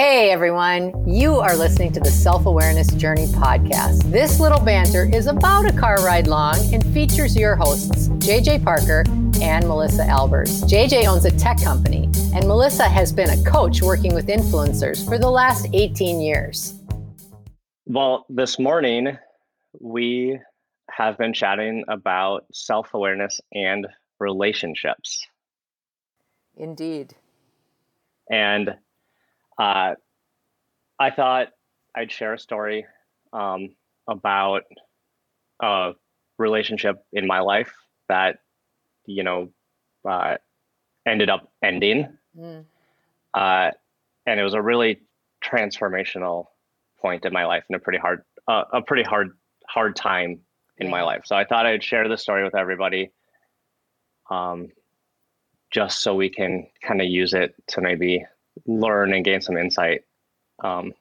Hey everyone, you are listening to the Self Awareness Journey podcast. This little banter is about a car ride long and features your hosts, JJ Parker and Melissa Albers. JJ owns a tech company, and Melissa has been a coach working with influencers for the last 18 years. Well, this morning we have been chatting about self awareness and relationships. Indeed. And uh, I thought I'd share a story um, about a relationship in my life that, you know, uh, ended up ending. Mm. Uh, and it was a really transformational point in my life and a pretty hard, uh, a pretty hard, hard time in yeah. my life. So I thought I'd share the story with everybody. Um, just so we can kind of use it to maybe learn and gain some insight. Um,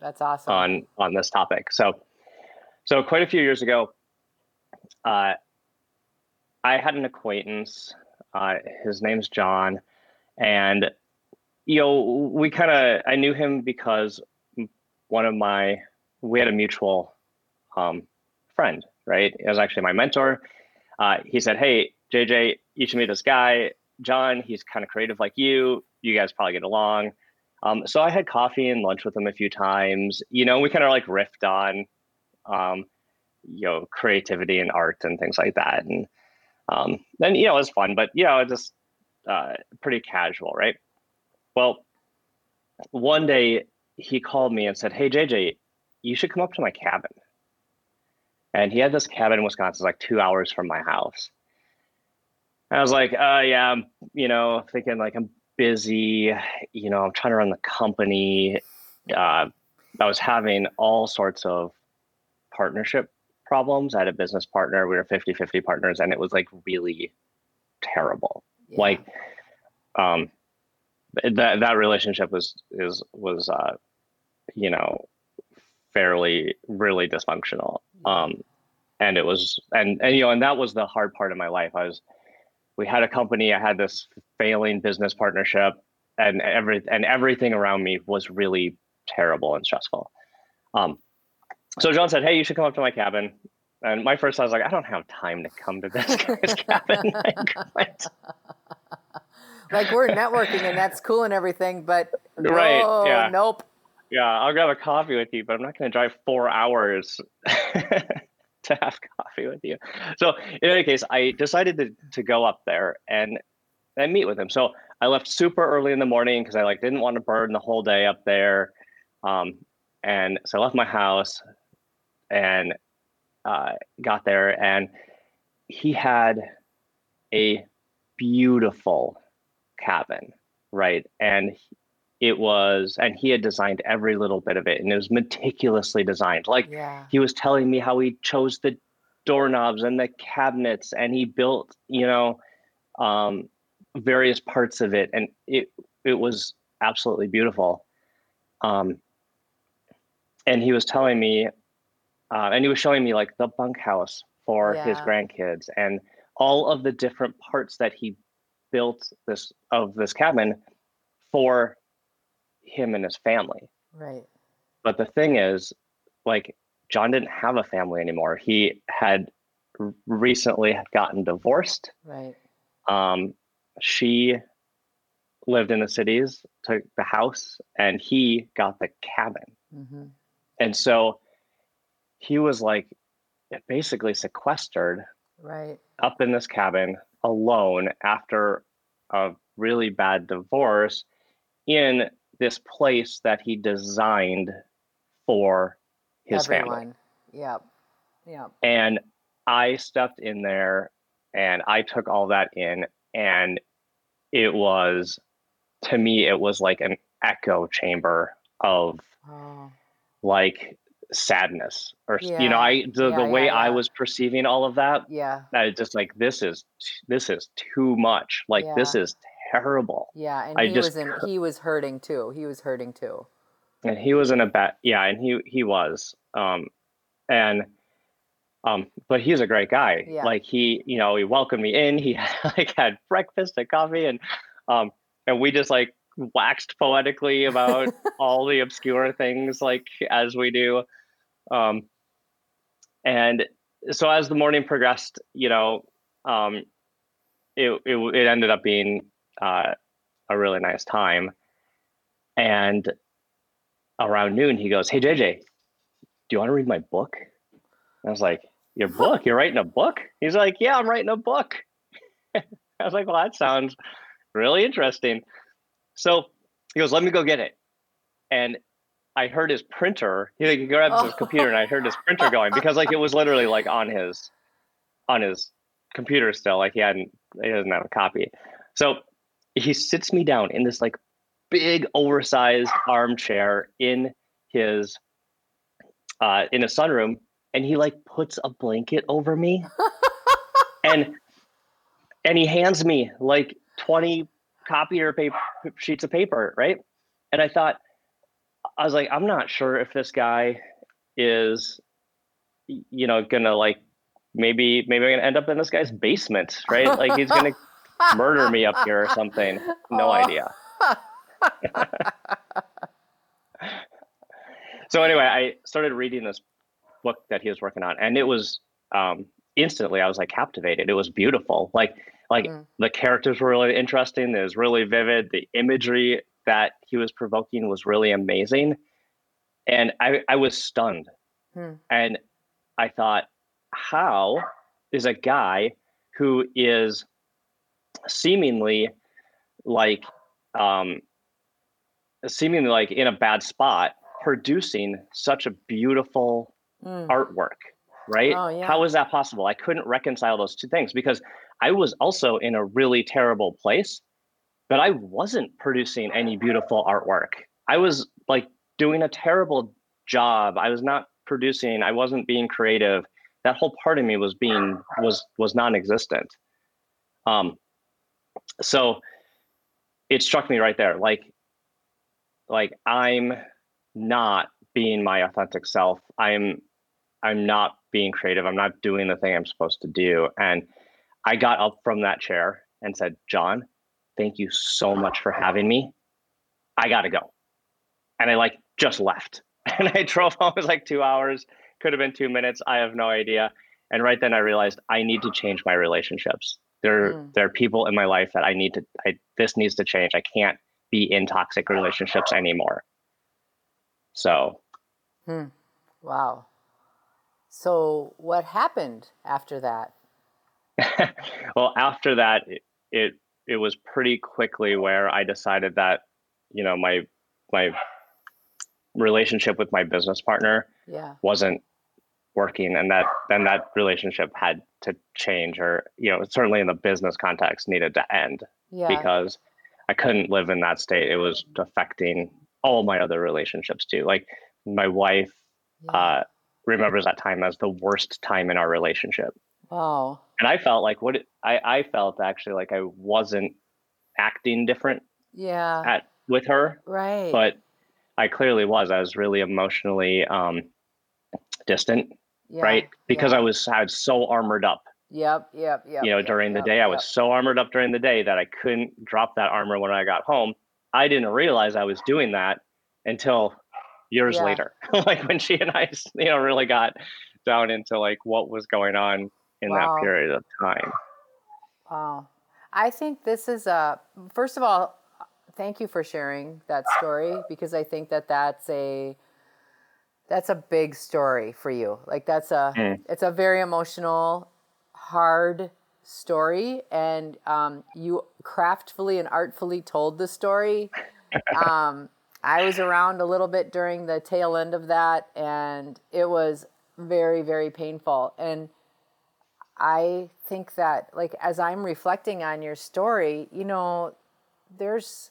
That's awesome on on this topic. So, so quite a few years ago, uh, I had an acquaintance. Uh, his name's John, and you know we kind of I knew him because one of my we had a mutual um, friend. Right, it was actually my mentor. Uh, he said, "Hey, JJ, you should meet this guy, John. He's kind of creative like you you guys probably get along. Um, so I had coffee and lunch with him a few times. You know, we kind of like riffed on, um, you know, creativity and art and things like that. And um, then, you know, it was fun, but, you know, just uh, pretty casual, right? Well, one day he called me and said, Hey, JJ, you should come up to my cabin. And he had this cabin in Wisconsin, like two hours from my house. I was like, uh, yeah, I'm, you know, thinking like I'm busy. You know, I'm trying to run the company. Uh, I was having all sorts of partnership problems. I had a business partner. We were 50 50 partners, and it was like really terrible. Yeah. Like, um, that that relationship was is was uh, you know fairly really dysfunctional. Um, and it was and and you know and that was the hard part of my life. I was we had a company. I had this failing business partnership, and every and everything around me was really terrible and stressful. Um, so John said, "Hey, you should come up to my cabin." And my first thought was like, "I don't have time to come to this guy's cabin." like, like we're networking and that's cool and everything, but right, oh, yeah, nope. Yeah, I'll grab a coffee with you, but I'm not going to drive four hours to have coffee with you. So in any case, I decided to, to go up there and and meet with him. So I left super early in the morning because I like didn't want to burn the whole day up there. Um, and so I left my house and uh, got there and he had a beautiful cabin, right? And it was and he had designed every little bit of it and it was meticulously designed like yeah. he was telling me how he chose the doorknobs and the cabinets and he built you know um, various parts of it and it it was absolutely beautiful um, and he was telling me uh, and he was showing me like the bunkhouse for yeah. his grandkids and all of the different parts that he built this of this cabin for him and his family. Right. But the thing is, like, John didn't have a family anymore. He had recently gotten divorced. Right. Um, she lived in the cities, took the house, and he got the cabin. Mm-hmm. And so he was like basically sequestered right up in this cabin alone after a really bad divorce in this place that he designed for his Everyone. family. Yep. Yep. And I stepped in there and I took all that in and it was to me it was like an echo chamber of oh. like sadness or yeah. you know I the, yeah, the way yeah, I was perceiving all of that yeah I just like this is this is too much like this is terrible. Yeah, and I he just, was in, he was hurting too. He was hurting too. And he was in a bad yeah, and he he was. Um and um but he's a great guy. Yeah. Like he, you know, he welcomed me in. He like had breakfast and coffee and um and we just like waxed poetically about all the obscure things like as we do. Um, and so as the morning progressed, you know, um, it, it, it ended up being uh, a really nice time. And around noon, he goes, "Hey JJ, do you want to read my book?" And I was like, "Your book? You're writing a book?" He's like, "Yeah, I'm writing a book." I was like, "Well, that sounds really interesting." So he goes, "Let me go get it." And I heard his printer. He like, grabs his computer, and I heard his printer going because like it was literally like on his on his computer still. Like he hadn't he doesn't have a copy. So he sits me down in this like big oversized armchair in his uh in a sunroom and he like puts a blanket over me. And and he hands me like 20 copier paper sheets of paper right? And i thought i was like i'm not sure if this guy is you know gonna like maybe maybe i'm gonna end up in this guy's basement right? Like he's gonna murder me up here or something no oh. idea so anyway, I started reading this book that he was working on, and it was um, instantly I was like captivated. It was beautiful. Like like mm. the characters were really interesting. It was really vivid. The imagery that he was provoking was really amazing, and I I was stunned. Mm. And I thought, how is a guy who is seemingly like um, seemingly like in a bad spot producing such a beautiful mm. artwork right? Oh, yeah. how is that possible? I couldn't reconcile those two things because i was also in a really terrible place but i wasn't producing any beautiful artwork. I was like doing a terrible job. I was not producing i wasn't being creative. That whole part of me was being was was non-existent. Um so it struck me right there like like i'm not being my authentic self. I'm i'm not being creative. I'm not doing the thing i'm supposed to do. And i got up from that chair and said john thank you so much for having me. I gotta go. And i like just left. And i drove home. It was like two hours. Could have been two minutes. I have no idea. And right then i realized i need to change my relationships there mm. there are people in my life that i need to I, this needs to change i can't be in toxic relationships anymore. So, hmm. wow. So, what happened after that? well, after that, it, it it was pretty quickly where I decided that you know my my relationship with my business partner yeah. wasn't working and that then that relationship had to change or you know certainly in the business context needed to end yeah. because I couldn't live in that state. It was affecting all my other relationships too. Like my wife yeah. uh, remembers that time as the worst time in our relationship. Wow. And I felt like what it, I I felt actually like I wasn't acting different. Yeah. At with her. Right. But I clearly was. I was really emotionally um, distant. Yeah. Right. Because yeah. I was I was so armored up Yep, yep, yep. You know, yep, during yep, the day, I was so armored up during the day that I couldn't drop that armor when I got home. I didn't realize I was doing that until years yeah. later, like when she and I, you know, really got down into like what was going on in wow. that period of time. Wow. I think this is a, first of all, thank you for sharing that story because I think that that's a, that's a big story for you. Like that's a, mm. it's a very emotional hard story, and um, you craftfully and artfully told the story. Um, I was around a little bit during the tail end of that, and it was very, very painful. And I think that, like, as I'm reflecting on your story, you know, there's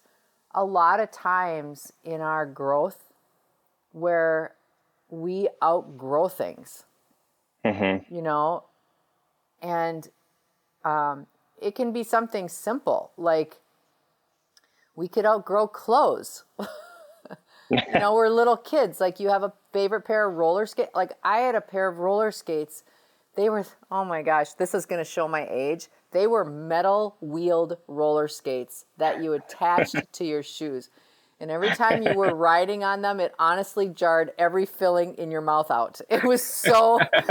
a lot of times in our growth where we outgrow things. Mm-hmm. You know, and um, it can be something simple like we could outgrow clothes. you know, we're little kids. Like you have a favorite pair of roller skates. Like I had a pair of roller skates. They were, oh my gosh, this is going to show my age. They were metal wheeled roller skates that you attached to your shoes. And every time you were riding on them, it honestly jarred every filling in your mouth out. It was so.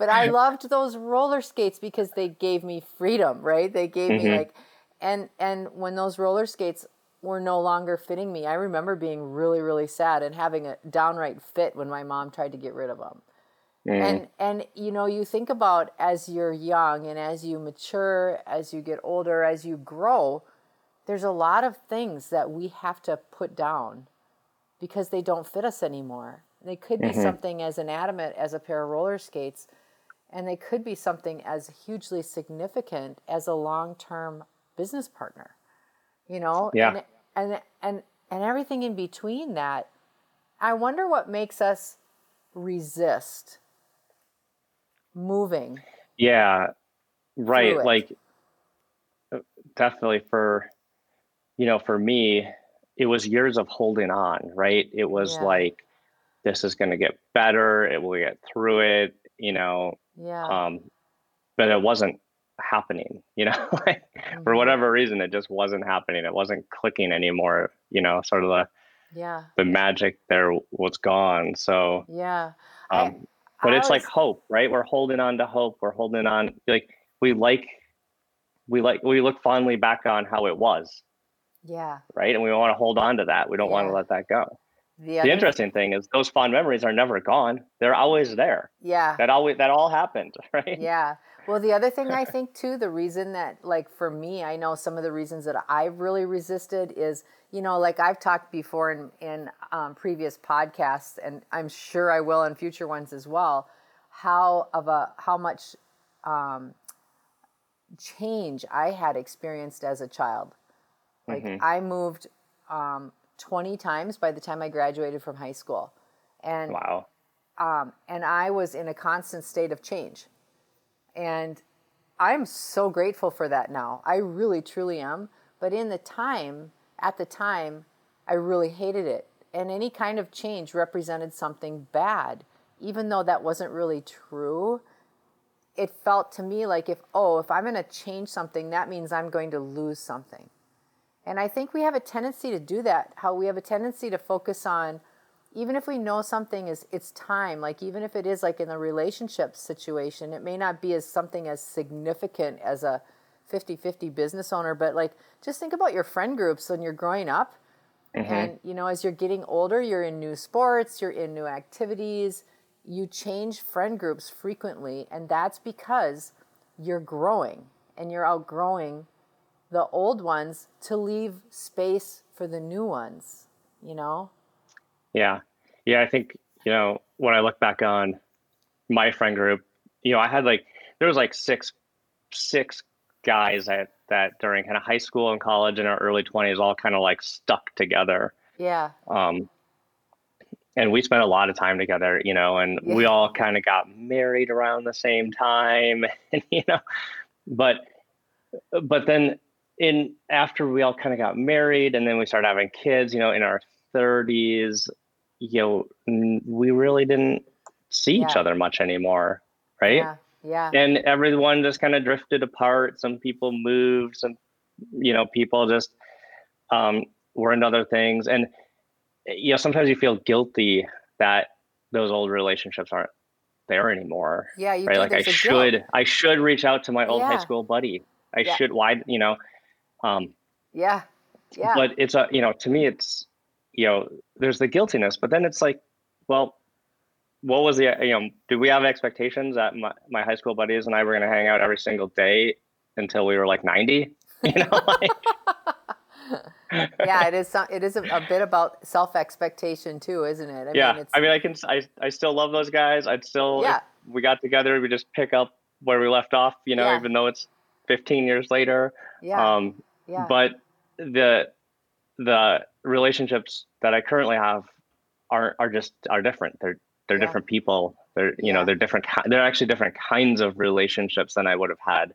but I loved those roller skates because they gave me freedom, right? They gave mm-hmm. me like, and and when those roller skates were no longer fitting me, I remember being really really sad and having a downright fit when my mom tried to get rid of them. Mm. And and you know, you think about as you're young and as you mature, as you get older, as you grow, there's a lot of things that we have to put down because they don't fit us anymore. They could be mm-hmm. something as inanimate as a pair of roller skates, and they could be something as hugely significant as a long-term business partner. You know, yeah. and and and and everything in between that. I wonder what makes us resist moving. Yeah, right. Like uh, definitely for you know, for me, it was years of holding on, right? It was yeah. like this is going to get better, it will get through it, you know. Yeah. Um but it wasn't happening, you know. like mm-hmm. for whatever reason it just wasn't happening. It wasn't clicking anymore, you know, sort of the yeah. The magic there was gone. So Yeah. Um but it's like hope, right? We're holding on to hope. We're holding on like we like we like we look fondly back on how it was. Yeah. Right. And we want to hold on to that. We don't yeah. want to let that go. The, the interesting thing is those fond memories are never gone. They're always there. Yeah. That always that all happened, right? Yeah. Well, the other thing I think too, the reason that like for me, I know some of the reasons that I've really resisted is, you know, like I've talked before in in um, previous podcasts, and I'm sure I will in future ones as well. How of a how much um, change I had experienced as a child. Like mm-hmm. I moved um, 20 times by the time I graduated from high school. And wow. Um, and I was in a constant state of change. And I'm so grateful for that now. I really, truly am. But in the time, at the time, I really hated it. And any kind of change represented something bad. Even though that wasn't really true, it felt to me like if, oh, if I'm going to change something, that means I'm going to lose something. And I think we have a tendency to do that, how we have a tendency to focus on even if we know something is it's time, like even if it is like in a relationship situation, it may not be as something as significant as a 50-50 business owner, but like just think about your friend groups when you're growing up. Mm-hmm. And you know, as you're getting older, you're in new sports, you're in new activities, you change friend groups frequently, and that's because you're growing and you're outgrowing the old ones to leave space for the new ones, you know? Yeah. Yeah. I think, you know, when I look back on my friend group, you know, I had like, there was like six, six guys that, that during kind of high school and college and our early 20s all kind of like stuck together. Yeah. Um, and we spent a lot of time together, you know, and yeah. we all kind of got married around the same time, and you know, but but then in after we all kind of got married and then we started having kids, you know, in our 30s, you know, we really didn't see yeah. each other much anymore, right? Yeah. Yeah. And everyone just kind of drifted apart. Some people moved, some you know, people just um were into other things and you know, sometimes you feel guilty that those old relationships aren't there anymore. Yeah, you right. Like I should, guilt. I should reach out to my old yeah. high school buddy. I yeah. should. Why, you know, um, yeah, yeah. But it's a you know to me it's you know there's the guiltiness, but then it's like, well, what was the you know did we have expectations that my, my high school buddies and I were going to hang out every single day until we were like 90? You know, like, yeah, it is. Some, it is a, a bit about self expectation too, isn't it? I yeah, mean, I mean, I can. I I still love those guys. I'd still. Yeah. we got together. We just pick up where we left off. You know, yeah. even though it's 15 years later. Yeah. Um, yeah. But the the relationships that I currently have are are just are different. They're they're yeah. different people. They're you yeah. know they're different. They're actually different kinds of relationships than I would have had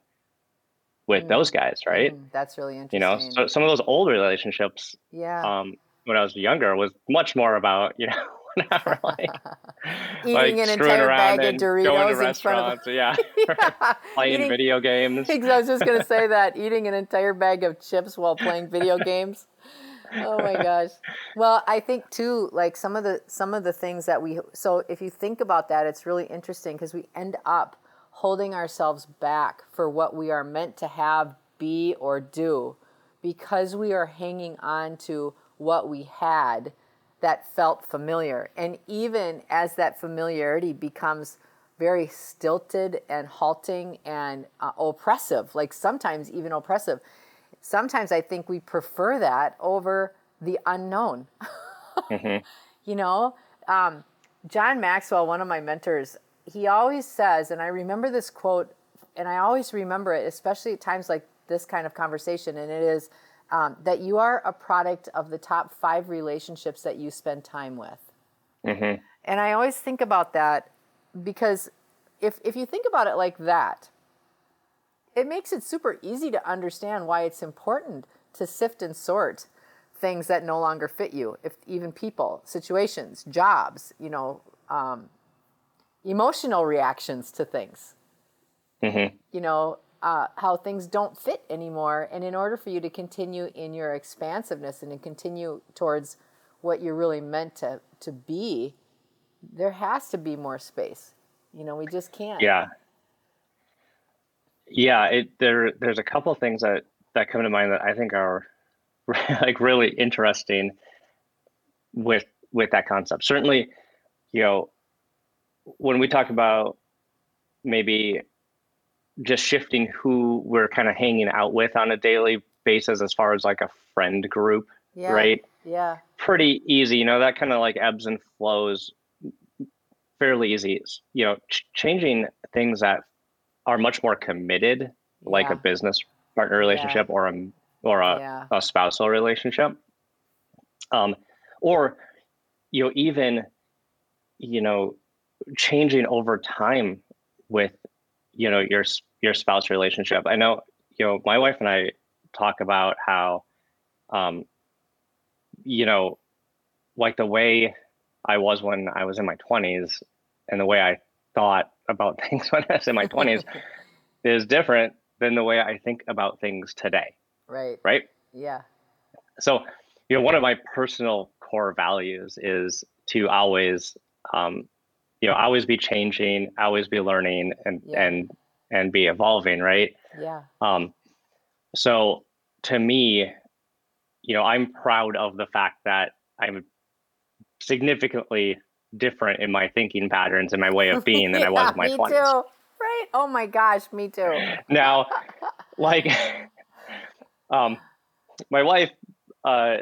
with mm. those guys, right? Mm, that's really interesting. You know, so some of those old relationships, yeah, um, when I was younger, was much more about you know not really. Eating like an entire bag of and going to Doritos in front of restaurants. Yeah, playing Eating- video games. Because I was just gonna say that eating an entire bag of chips while playing video games. Oh my gosh. Well, I think too, like some of the some of the things that we so if you think about that, it's really interesting because we end up holding ourselves back for what we are meant to have, be, or do, because we are hanging on to what we had that felt familiar. And even as that familiarity becomes very stilted and halting and uh, oppressive, like sometimes even oppressive, sometimes I think we prefer that over the unknown. You know, um, John Maxwell, one of my mentors, he always says, and I remember this quote, and I always remember it, especially at times like this kind of conversation, and it is um, that you are a product of the top five relationships that you spend time with. hmm And I always think about that because if, if you think about it like that, it makes it super easy to understand why it's important to sift and sort things that no longer fit you, if even people, situations, jobs, you know, um, emotional reactions to things. hmm You know, uh, how things don't fit anymore. And in order for you to continue in your expansiveness and to continue towards what you're really meant to, to be, there has to be more space. You know, we just can't. Yeah. Yeah, it there there's a couple things that that come to mind that I think are like really interesting with with that concept. Certainly, you know, when we talk about maybe just shifting who we're kind of hanging out with on a daily basis as far as like a friend group, Yeah. right? Yeah. pretty easy. You know, that kind of like ebbs and flows fairly easy. You know, ch- changing things that are much more committed, like Yeah. a business partner relationship or a or a, Yeah. a spousal relationship, um, or you know, even you know, changing over time with you know your your spouse relationship. I know you know my wife and I talk about how um, you know, like the way I was when I was in my 20s and the way I thought about things when I was in my 20s is different than the way I think about things today, Right. right? Yeah. So, you know, one of my personal core values is to always, um, you know, always be changing, always be learning, and Yeah. and and be evolving, right? Yeah. Um, so to me, you know, I'm proud of the fact that I'm significantly different in my thinking patterns and my way of being than I was in my me 20s. too. Right. Oh my gosh, me too. Now, like, um, my wife, uh,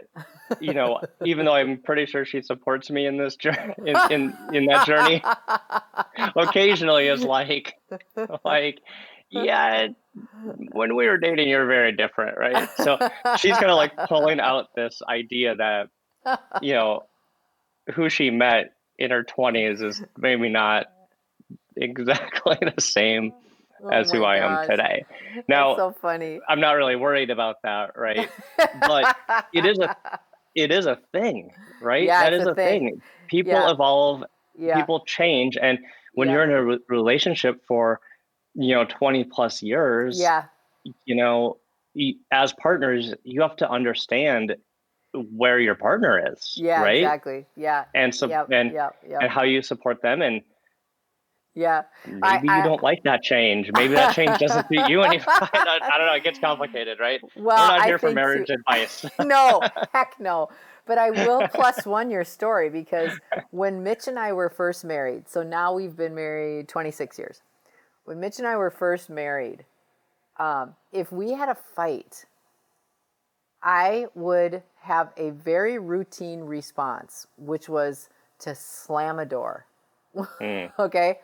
you know, even though I'm pretty sure she supports me in this journey, in, in, in that journey, occasionally is like, like, yeah, when we were dating, you're very different, right? So she's kind of like pulling out this idea that, you know, who she met in her 20s is maybe not exactly the same Oh as who I gosh. am today. Now, That's Now, so funny. I'm not really worried about that, right? But it is a it is a thing, right? Yeah, that it's is a thing. thing. People Yeah. evolve, yeah. people change, and when Yeah. you're in a re- relationship for you know 20 plus years, yeah. you know, as partners, you have to understand where your partner is, Yeah. right? Exactly. Yeah. And so Yep. and Yep. and how you support them and Yeah. maybe I- you I- don't like that change maybe that change doesn't suit you anymore I don't, I don't know it gets complicated right Well, we're not here for marriage advice no, heck no. But I will plus one your story because when Mitch and I were first married, so now we've been married 26 years. When Mitch and I were first married, um, if we had a fight, I would have a very routine response, which was to slam a door. Mm. okay?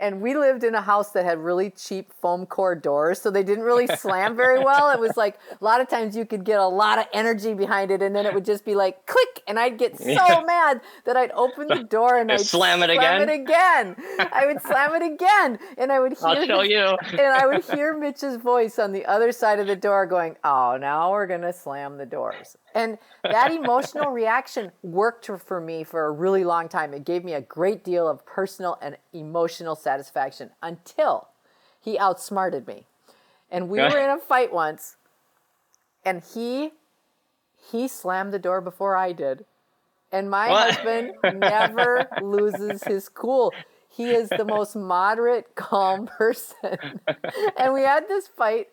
And we lived in a house that had really cheap foam core doors so they didn't really slam very well. It was like a lot of times you could get a lot of energy behind it and then it would just be like click and i'd get so mad that i'd open the door and i'd slam it slam again it again? i would slam it again and i would hear i'll show you. and i would hear mitch's voice on the other side of the door going oh now we're going to slam the doors. And that emotional reaction worked for me for a really long time. It gave me a great deal of personal and emotional satisfaction until he outsmarted me. And we were in a fight once and he he slammed the door before I did. And my What? husband never loses his cool. He is the most moderate, calm person. and we had this fight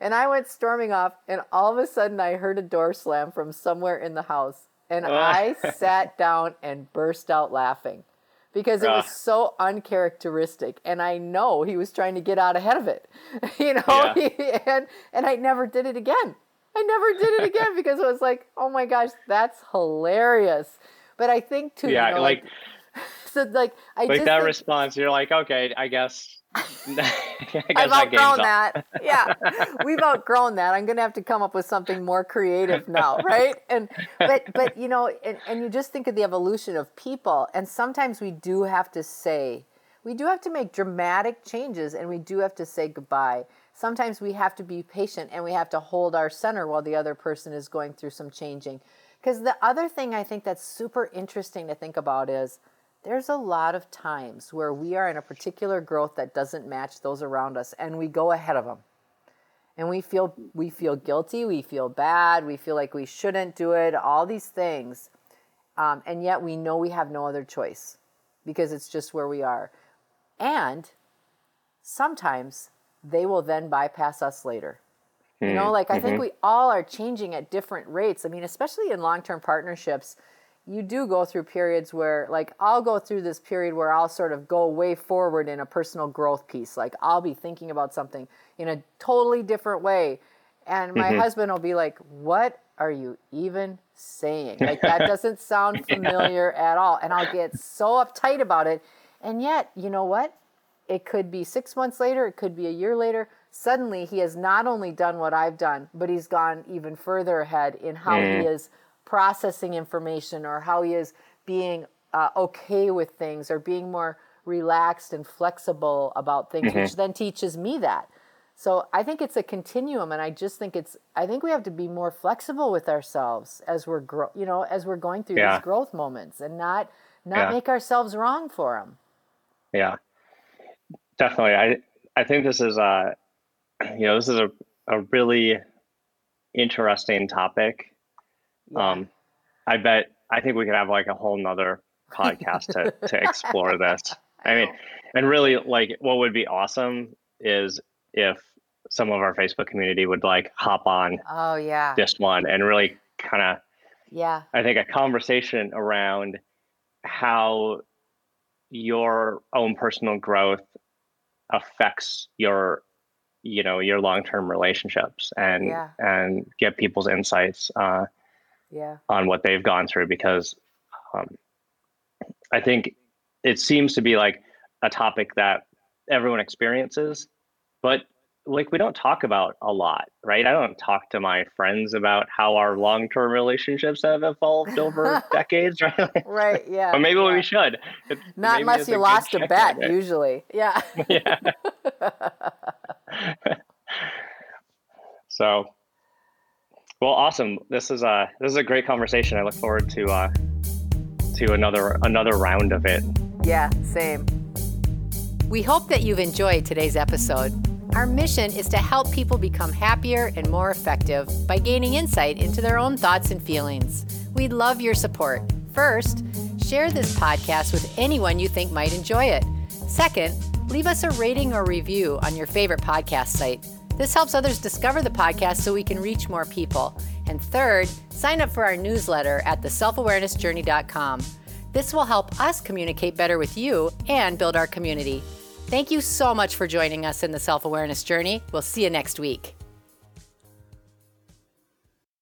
and I went storming off, and all of a sudden I heard a door slam from somewhere in the house. And I sat down and burst out laughing because it was Ah. so uncharacteristic. And I know he was trying to get out ahead of it, you know, Yeah. and, and I never did it again. I never did it again because it was like, oh my gosh, that's hilarious. But I think too, yeah you know, like so like I like just that think- response you're like okay I guess I've outgrown that. Yeah, we've outgrown that. I'm gonna have to come up with something more creative now, right? And but but you know, and, and you just think of the evolution of people, and sometimes we do have to say, we do have to make dramatic changes, and we do have to say goodbye. Sometimes we have to be patient, and we have to hold our center while the other person is going through some changing. Because the other thing I think that's super interesting to think about is there's a lot of times where we are in a particular growth that doesn't match those around us and we go ahead of them and we feel we feel guilty we feel bad we feel like we shouldn't do it all these things. Um, and yet we know we have no other choice because it's just where we are. And sometimes they will then bypass us later. You know, like I think we all are changing at different rates. I mean, especially in long term partnerships, you do go through periods where, like, I'll go through this period where I'll sort of go way forward in a personal growth piece. Like, I'll be thinking about something in a totally different way. And my mm-hmm. husband will be like, What are you even saying? Like, that doesn't sound familiar at all. And I'll get so uptight about it. And yet, you know what? It could be six months later, it could be a year later. Suddenly, he has not only done what I've done, but he's gone even further ahead in how he mm. is processing information or how he is being uh, okay with things or being more relaxed and flexible about things, which then teaches me that. So I think it's a continuum, and I just think it's. I think we have to be more flexible with ourselves as we're grow, you know, as we're going through Yeah. these growth moments, and not not Yeah. make ourselves wrong for them. Yeah, definitely. I I think this is a, you know, this is a a really interesting topic. Um, I bet I think we could have like a whole nother podcast to to explore this. I mean, and really, like, what would be awesome is if some of our Facebook community would like hop on Oh yeah, this one and really kind of yeah, I think a conversation around how your own personal growth affects your you know your long-term relationships and Yeah. and get people's insights. Uh, yeah, on what they've gone through because um, I think it seems to be like a topic that everyone experiences, but like we don't talk about a lot, right? I don't talk to my friends about how our long-term relationships have evolved over decades, right? right, yeah. or maybe yeah. we should. It- Not unless you good lost a bet, usually. Yeah. yeah. so, well, awesome. This is a this is a great conversation. I look forward to uh, to another another round of it. Yeah, same. We hope that you've enjoyed today's episode. Our mission is to help people become happier and more effective by gaining insight into their own thoughts and feelings. We'd love your support. First, share this podcast with anyone you think might enjoy it. Second, leave us a rating or review on your favorite podcast site. This helps others discover the podcast so we can reach more people. And third, sign up for our newsletter at theselfawarenessjourney.com. This will help us communicate better with you and build our community. Thank you so much for joining us in the self awareness journey. We'll see you next week.